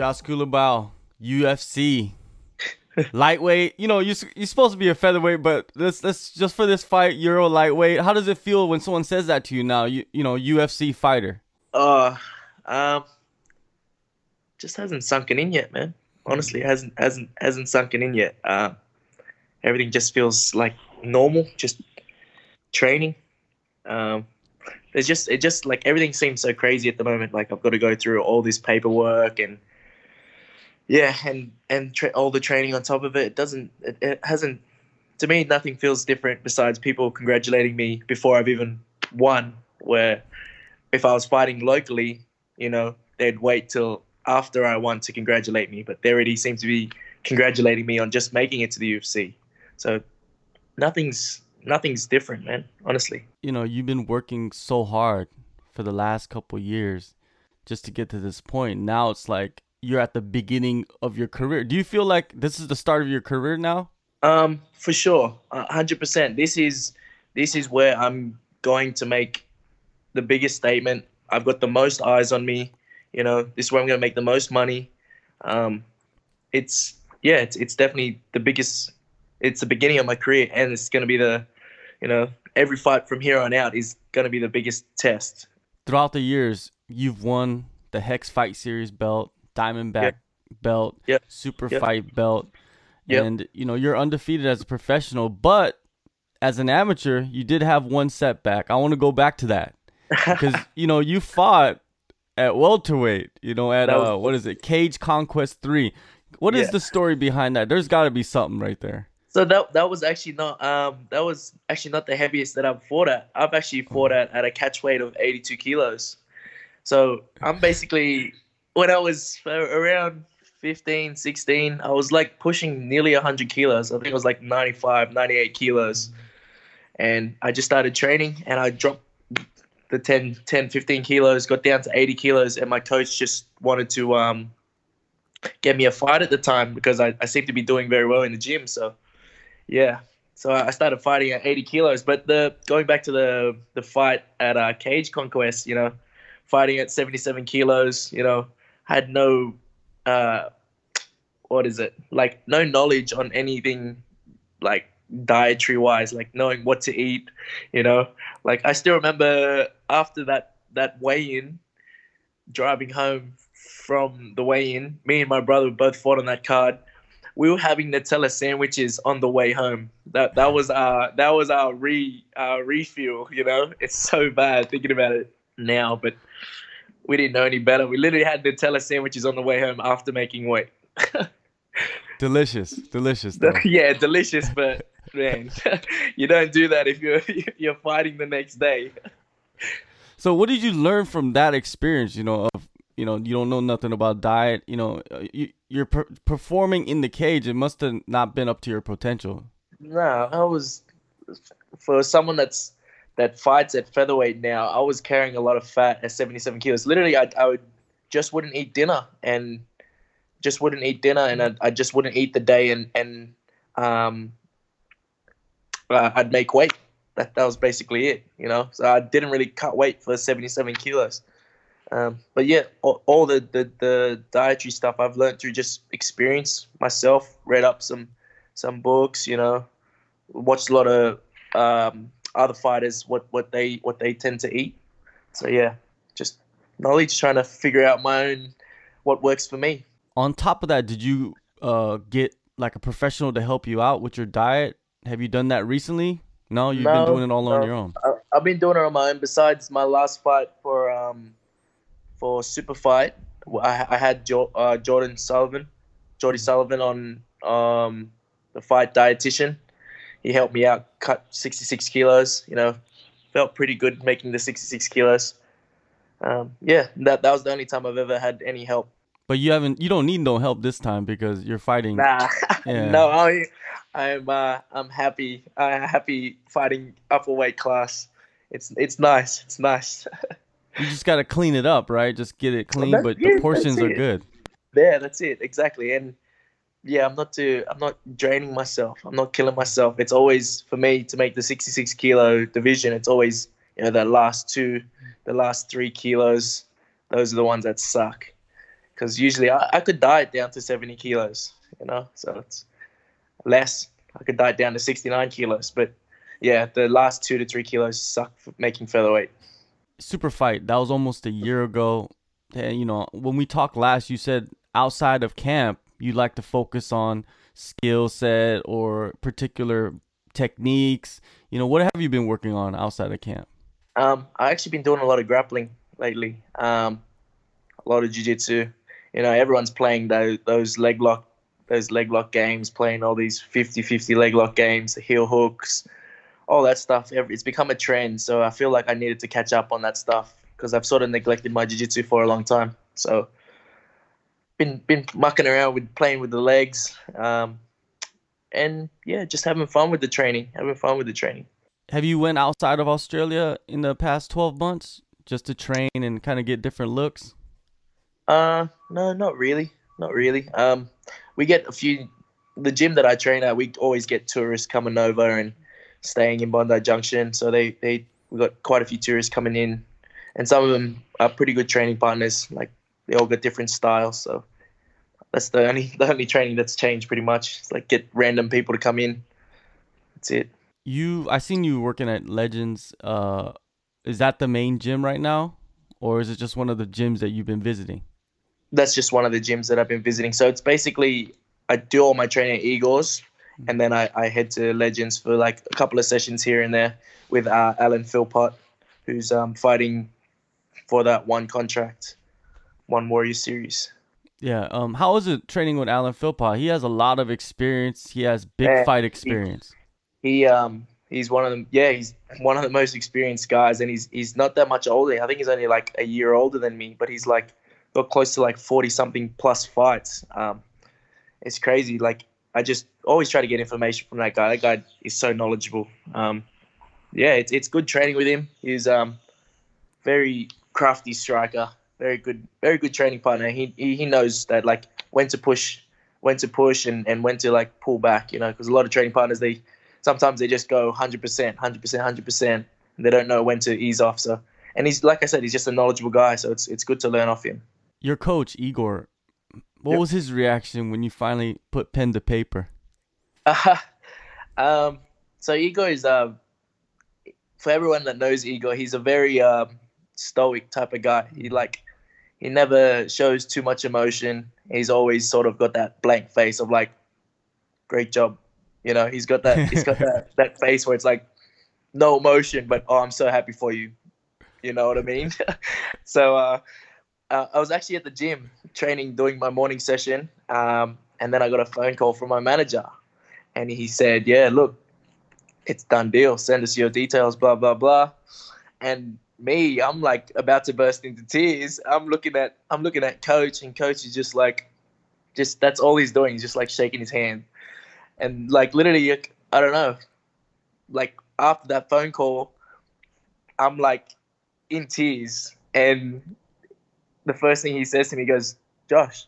Josh Culibao, UFC, lightweight. You know, you you're supposed to be a featherweight, but let's let's just for this fight, you're a lightweight. How does it feel when someone says that to you now? You you know, UFC fighter. Uh, um, just hasn't sunken in yet, man. Honestly, hasn't hasn't hasn't sunken in yet. Uh, everything just feels like normal, just training. Um, there's just it just like everything seems so crazy at the moment. Like I've got to go through all this paperwork and yeah, and and tra- all the training on top of it. It doesn't it, it hasn't to me nothing feels different besides people congratulating me before I've even won. Where if I was fighting locally, you know, they'd wait till after I won to congratulate me, but they already seem to be congratulating me on just making it to the UFC. So nothing's nothing's different, man. Honestly. You know, you've been working so hard for the last couple years just to get to this point. Now it's like you're at the beginning of your career. Do you feel like this is the start of your career now? Um, for sure, hundred percent. This is this is where I'm going to make the biggest statement. I've got the most eyes on me. You know, this is where I'm going to make the most money. Um, it's yeah, it's it's definitely the biggest. It's the beginning of my career, and it's going to be the, you know, every fight from here on out is going to be the biggest test. Throughout the years, you've won the Hex Fight Series belt, Diamondback yep. belt, yep. Super yep. Fight belt, and you know you're undefeated as a professional. But as an amateur, you did have one setback. I want to go back to that because you know you fought at welterweight. You know at was, uh, what is it, Cage Conquest three. What is yeah. the story behind that? There's got to be something right there. So that that was actually not um that was actually not the heaviest that I've fought at. I've actually fought at at a catch weight of 82 kilos. So I'm basically when I was around 15, 16, I was like pushing nearly 100 kilos. I think it was like 95, 98 kilos. And I just started training and I dropped the 10, 10 15 kilos, got down to 80 kilos. And my coach just wanted to um, get me a fight at the time because I, I seemed to be doing very well in the gym. So, yeah. So I started fighting at 80 kilos. But the going back to the, the fight at uh, Cage Conquest, you know, fighting at 77 kilos, you know, had no, uh, what is it? Like no knowledge on anything, like dietary wise, like knowing what to eat, you know. Like I still remember after that that weigh in, driving home from the weigh in, me and my brother both fought on that card. We were having Nutella sandwiches on the way home. That that was our that was our re our refuel. You know, it's so bad thinking about it now, but we didn't know any better. We literally had Nutella sandwiches on the way home after making weight. delicious, delicious. yeah, delicious, but man, you don't do that if you're you're fighting the next day. So, what did you learn from that experience? You know, of you know, you don't know nothing about diet. You know, uh, you, you're per- performing in the cage. It must have not been up to your potential. No, I was for someone that's that fights at featherweight now, I was carrying a lot of fat at 77 kilos. Literally, I, I would just wouldn't eat dinner and just wouldn't eat dinner, and I, I just wouldn't eat the day, and and um, uh, I'd make weight. That that was basically it, you know. So I didn't really cut weight for 77 kilos. Um, but yeah, all, all the, the, the dietary stuff I've learned through just experience myself. Read up some some books, you know, watched a lot of um, other fighters what what they what they tend to eat. So yeah, just knowledge, trying to figure out my own what works for me. On top of that, did you uh, get like a professional to help you out with your diet? Have you done that recently? No, you've no, been doing it all no. on your own. I, have been doing it on my own. Besides my last fight for um for super fight, I, I had jo- uh, Jordan Sullivan, Jordy Sullivan on um the fight dietitian he helped me out, cut 66 kilos. You know, felt pretty good making the 66 kilos. Um, yeah, that that was the only time I've ever had any help. But you haven't, you don't need no help this time because you're fighting. Nah, yeah. no, I, I'm, uh, I'm happy. I'm happy fighting upper weight class. It's, it's nice. It's nice. you just gotta clean it up, right? Just get it clean, but the portions are good. Yeah, that's it exactly. And yeah, I'm not too. I'm not draining myself. I'm not killing myself. It's always for me to make the 66 kilo division. It's always you know the last two, the last three kilos. Those are the ones that suck, because usually I, I could diet down to 70 kilos, you know, so it's less. I could diet down to 69 kilos, but yeah, the last two to three kilos suck for making featherweight. Super fight that was almost a year ago. And you know, when we talked last, you said outside of camp you like to focus on skill set or particular techniques. You know, what have you been working on outside of camp? Um, I've actually been doing a lot of grappling lately. Um, a lot of jiu-jitsu. You know, everyone's playing those, those leg lock those leg lock games, playing all these 50-50 leg lock games, the heel hooks, all that stuff. It's become a trend, so I feel like I needed to catch up on that stuff because I've sort of neglected my jiu-jitsu for a long time. So, been been mucking around with playing with the legs, um, and yeah, just having fun with the training, having fun with the training. Have you went outside of Australia in the past twelve months just to train and kind of get different looks? Uh, no, not really, not really. Um, we get a few. The gym that I train at, we always get tourists coming over and staying in Bondi Junction. So they they we got quite a few tourists coming in, and some of them are pretty good training partners. Like they all got different styles. So that's the only the only training that's changed pretty much. It's like get random people to come in. That's it. You, I seen you working at Legends. Uh, is that the main gym right now, or is it just one of the gyms that you've been visiting? That's just one of the gyms that I've been visiting. So it's basically I do all my training at Igor's, and then I, I head to Legends for like a couple of sessions here and there with uh, Alan Philpott, who's um, fighting for that one contract, one Warrior Series. Yeah. Um. How is it training with Alan Philpott? He has a lot of experience. He has big yeah, fight experience. He, he um he's one of them. Yeah, he's one of the most experienced guys, and he's he's not that much older. I think he's only like a year older than me, but he's like got close to like forty something plus fights. Um, it's crazy. Like I just always try to get information from that guy. That guy is so knowledgeable. Um, yeah, it's it's good training with him. He's um very crafty striker very good, very good training partner. He he, he knows that like when to push, when to push, and, and when to like pull back. You know, because a lot of training partners they sometimes they just go hundred percent, hundred percent, hundred percent, and they don't know when to ease off. So, and he's like I said, he's just a knowledgeable guy. So it's it's good to learn off him. Your coach Igor, what yep. was his reaction when you finally put pen to paper? Uh, um, so Igor is uh, for everyone that knows Igor, he's a very uh, stoic type of guy. He like he never shows too much emotion. He's always sort of got that blank face of like, great job. You know, he's got that he's got that, that face where it's like no emotion, but oh I'm so happy for you. You know what I mean? so uh, uh, I was actually at the gym training, doing my morning session, um, and then I got a phone call from my manager, and he said, "Yeah, look, it's done deal. Send us your details, blah blah blah." And me, I'm like about to burst into tears. I'm looking at I'm looking at coach, and coach is just like, just that's all he's doing. He's just like shaking his hand, and like literally, I don't know, like after that phone call, I'm like in tears, and the first thing he says to me goes, "Josh,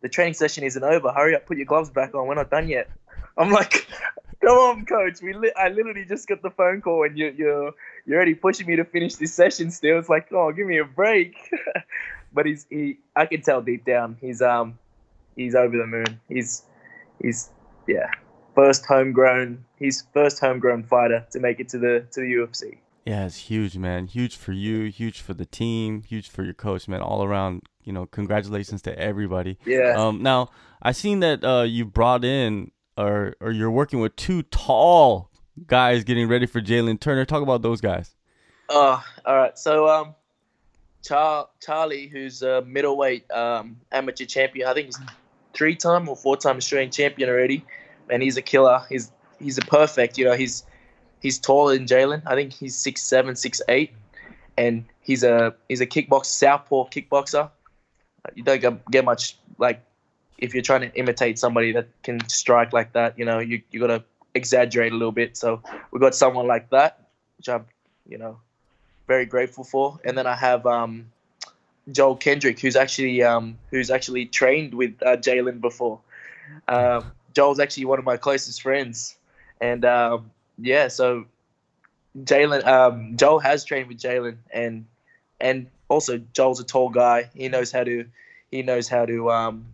the training session isn't over. Hurry up, put your gloves back on. We're not done yet." I'm like, "Come on, coach. We li- I literally just got the phone call, and you you're you're already pushing me to finish this session still. It's like, oh, give me a break. but he's he I can tell deep down he's um he's over the moon. He's he's yeah. First homegrown he's first homegrown fighter to make it to the to the UFC. Yeah, it's huge, man. Huge for you, huge for the team, huge for your coach, man. All around, you know, congratulations to everybody. Yeah. Um now I seen that uh you brought in or or you're working with two tall guys getting ready for Jalin Turner. Talk about those guys. Oh, all right. So, um, Char- Charlie, who's a middleweight um, amateur champion, I think he's three-time or four-time Australian champion already, and he's a killer. He's he's a perfect. You know, he's he's taller than Jalin. I think he's six seven, six eight, and he's a he's a kickboxer, southpaw kickboxer. You don't get, get much like if you're trying to imitate somebody that can strike like that. You know, you you gotta exaggerate a little bit. So we got someone like that, which I'm, you know, very grateful for. And then I have um, Joel Kendrick, who's actually um, who's actually trained with uh, Jalin before. Um, Joel's actually one of my closest friends, and um, yeah, so Jalin, um, Joel has trained with Jalin, and and also Joel's a tall guy. He knows how to he knows how to um,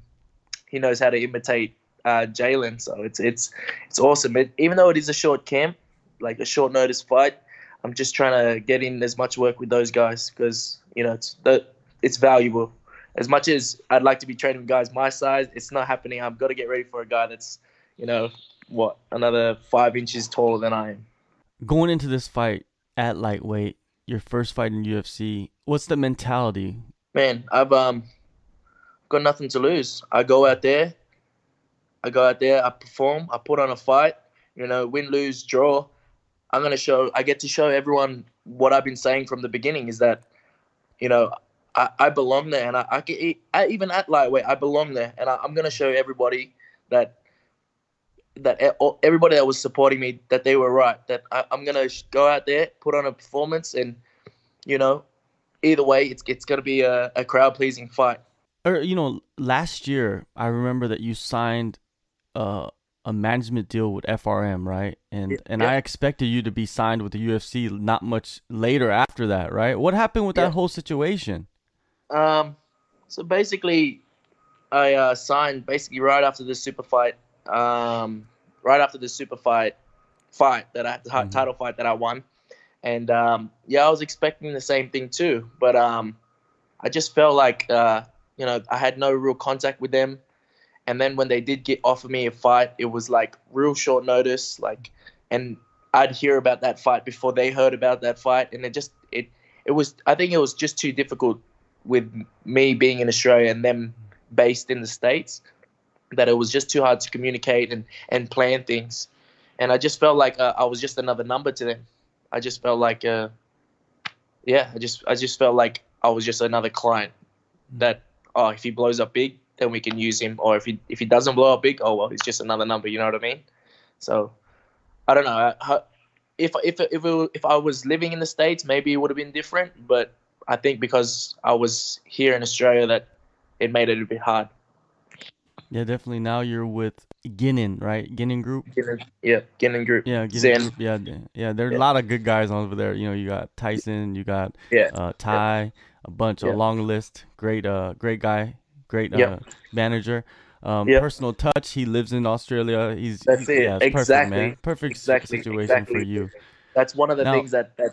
he knows how to imitate uh, Jalin. So it's it's it's awesome. It, even though it is a short camp, like a short notice fight, I'm just trying to get in as much work with those guys because you know it's the, it's valuable. As much as I'd like to be training with guys my size, it's not happening. I've got to get ready for a guy that's you know what another five inches taller than I am. Going into this fight at lightweight, your first fight in UFC, what's the mentality? Man, I've um got nothing to lose. I go out there, I go out there, I perform, I put on a fight. You know, win, lose, draw. I'm gonna show. I get to show everyone what I've been saying from the beginning is that, you know, I, I belong there, and I, I, can, I even at lightweight I belong there, and I, I'm gonna show everybody that that everybody that was supporting me that they were right. That I, am gonna go out there, put on a performance, and you know, either way, it's it's gonna be a, a crowd pleasing fight. Or you know, last year I remember that you signed uh, a management deal with FRM, right? And yeah, and yeah. I expected you to be signed with the UFC not much later after that, right? What happened with yeah. that whole situation? Um, so basically, I uh, signed basically right after the super fight um, right after the super fight fight that I the mm-hmm. title fight that I won, and um, yeah, I was expecting the same thing too, but um, I just felt like uh, you know I had no real contact with them, and then when they did get offer me a fight, it was like real short notice, like, and I'd hear about that fight before they heard about that fight, and it just it it was I think it was just too difficult with me being in Australia and them based in the states that it was just too hard to communicate and, and plan things. And I just felt like uh, I was just another number to them. I just felt like, uh, yeah, I just I just felt like I was just another client. That oh, if he blows up big, then we can use him, or if he if he doesn't blow up big, oh well, he's just another number. You know what I mean? So I don't know. If if if it, if I was living in the states, maybe it would have been different. But I think because I was here in Australia, that it made it a bit hard. Yeah, definitely. Now you're with Ginnin, right? Ginnin Group. Ginnin, yeah, Ginnin Group. Yeah, Ginnin Group. Yeah, yeah. There's yeah. a lot of good guys over there. You know, you got Tyson, you got yeah, uh, Ty, yeah. a bunch, a long list. Great, uh, great guy, great uh, manager. Um, personal touch. He lives in Australia. He's that's it. Yeah, exactly. Perfect, man. Perfect exactly. situation exactly. for you. That's one of the now, things that that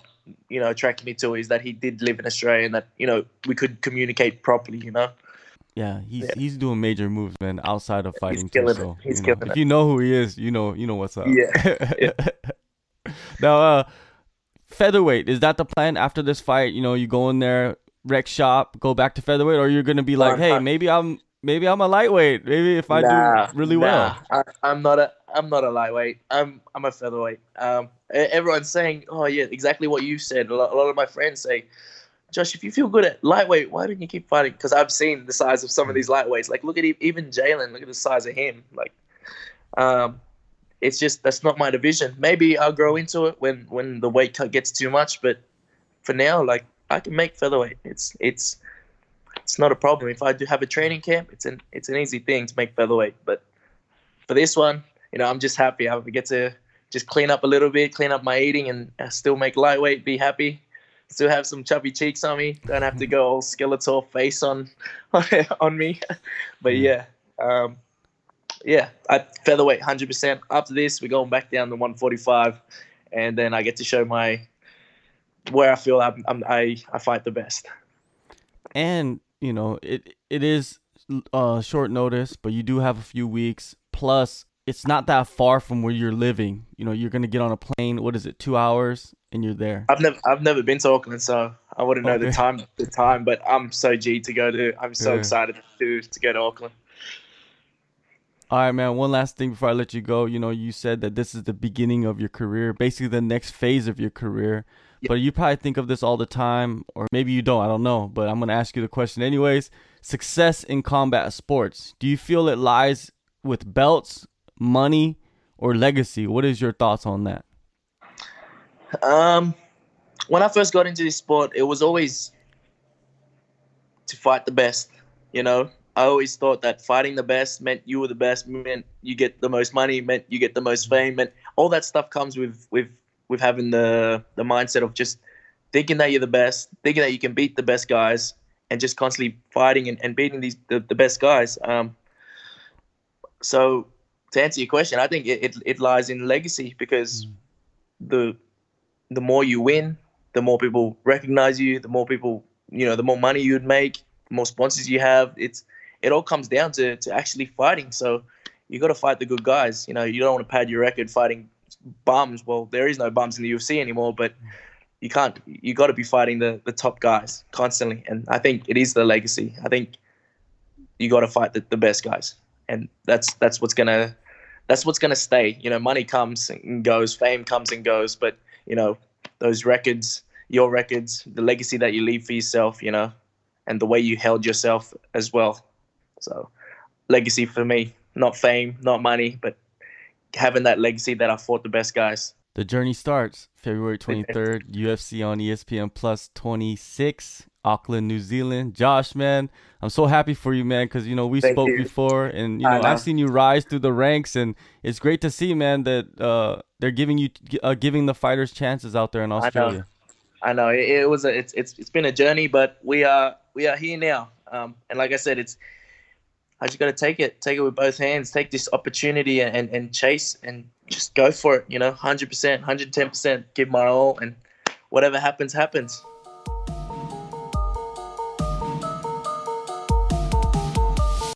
you know attracted me to is that he did live in Australia and that you know we could communicate properly. You know. Yeah, he's yeah. he's doing major moves, man, outside of fighting. He's killing too, so, it. He's you killing know, it. If you know who he is, you know you know what's up. Yeah. yeah. now, uh, featherweight is that the plan after this fight? You know, you go in there, wreck shop, go back to featherweight, or you're gonna be like, hey, maybe I'm maybe I'm a lightweight. Maybe if I nah, do really nah. well. I, am not a I'm not a lightweight. I'm I'm a featherweight. Um, everyone's saying, oh yeah, exactly what you said. A lot, a lot of my friends say Josh, if you feel good at lightweight, why don't you keep fighting? Because I've seen the size of some of these lightweights. Like, look at even Jalin. Look at the size of him. Like, um, it's just that's not my division. Maybe I'll grow into it when when the weight cut gets too much. But for now, like, I can make featherweight. It's it's it's not a problem. If I do have a training camp, it's an it's an easy thing to make featherweight. But for this one, you know, I'm just happy. I get to just clean up a little bit, clean up my eating, and still make lightweight. Be happy still have some chubby cheeks on me. Don't have to go all skeletal face on on me. but yeah, um, yeah, I featherweight, hundred percent. After this, we're going back down to one forty five, and then I get to show my where I feel I'm, I'm, i I fight the best. And you know, it it is uh, short notice, but you do have a few weeks. Plus, it's not that far from where you're living. You know, you're gonna get on a plane. What is it? Two hours, and you're there. I've never I've never been to Auckland, so I wouldn't know okay. the time the time. But I'm so g to go to. I'm so yeah. excited to to go to Auckland. All right, man. One last thing before I let you go. You know, you said that this is the beginning of your career, basically the next phase of your career. But you probably think of this all the time, or maybe you don't. I don't know. But I'm gonna ask you the question anyways. Success in combat sports. Do you feel it lies with belts, money, or legacy? What is your thoughts on that? Um, when I first got into this sport, it was always to fight the best. You know, I always thought that fighting the best meant you were the best, meant you get the most money, meant you get the most fame, meant all that stuff comes with with with having the the mindset of just thinking that you're the best, thinking that you can beat the best guys, and just constantly fighting and, and beating these the, the best guys. Um, so to answer your question, I think it, it, it lies in legacy because mm. the the more you win, the more people recognize you, the more people you know, the more money you'd make, the more sponsors you have. It's it all comes down to to actually fighting. So you got to fight the good guys. You know, you don't want to pad your record fighting bums. Well, there is no bums in the UFC anymore, but you can't. You got to be fighting the the top guys constantly, and I think it is the legacy. I think you got to fight the, the best guys, and that's that's what's gonna that's what's gonna stay. You know, money comes and goes, fame comes and goes, but you know those records, your records, the legacy that you leave for yourself, you know, and the way you held yourself as well. So, legacy for me, not fame, not money, but having that legacy that I fought the best guys. The journey starts February 23rd, UFC on ESPN Plus 26, Auckland, New Zealand. Josh, man, I'm so happy for you, man, because, you know, we Thank spoke you. before and, you know, know, I've seen you rise through the ranks and it's great to see, man, that uh, they're giving you, uh, giving the fighters chances out there in Australia. I know, I know. It, it, was a, it's, it's, it's been a journey, but we are, we are here now. Um, and like I said, it's, I just got to take it, take it with both hands, take this opportunity and, and, chase and just go for it. You know, hundred percent, hundred ten percent, give my all, and whatever happens, happens.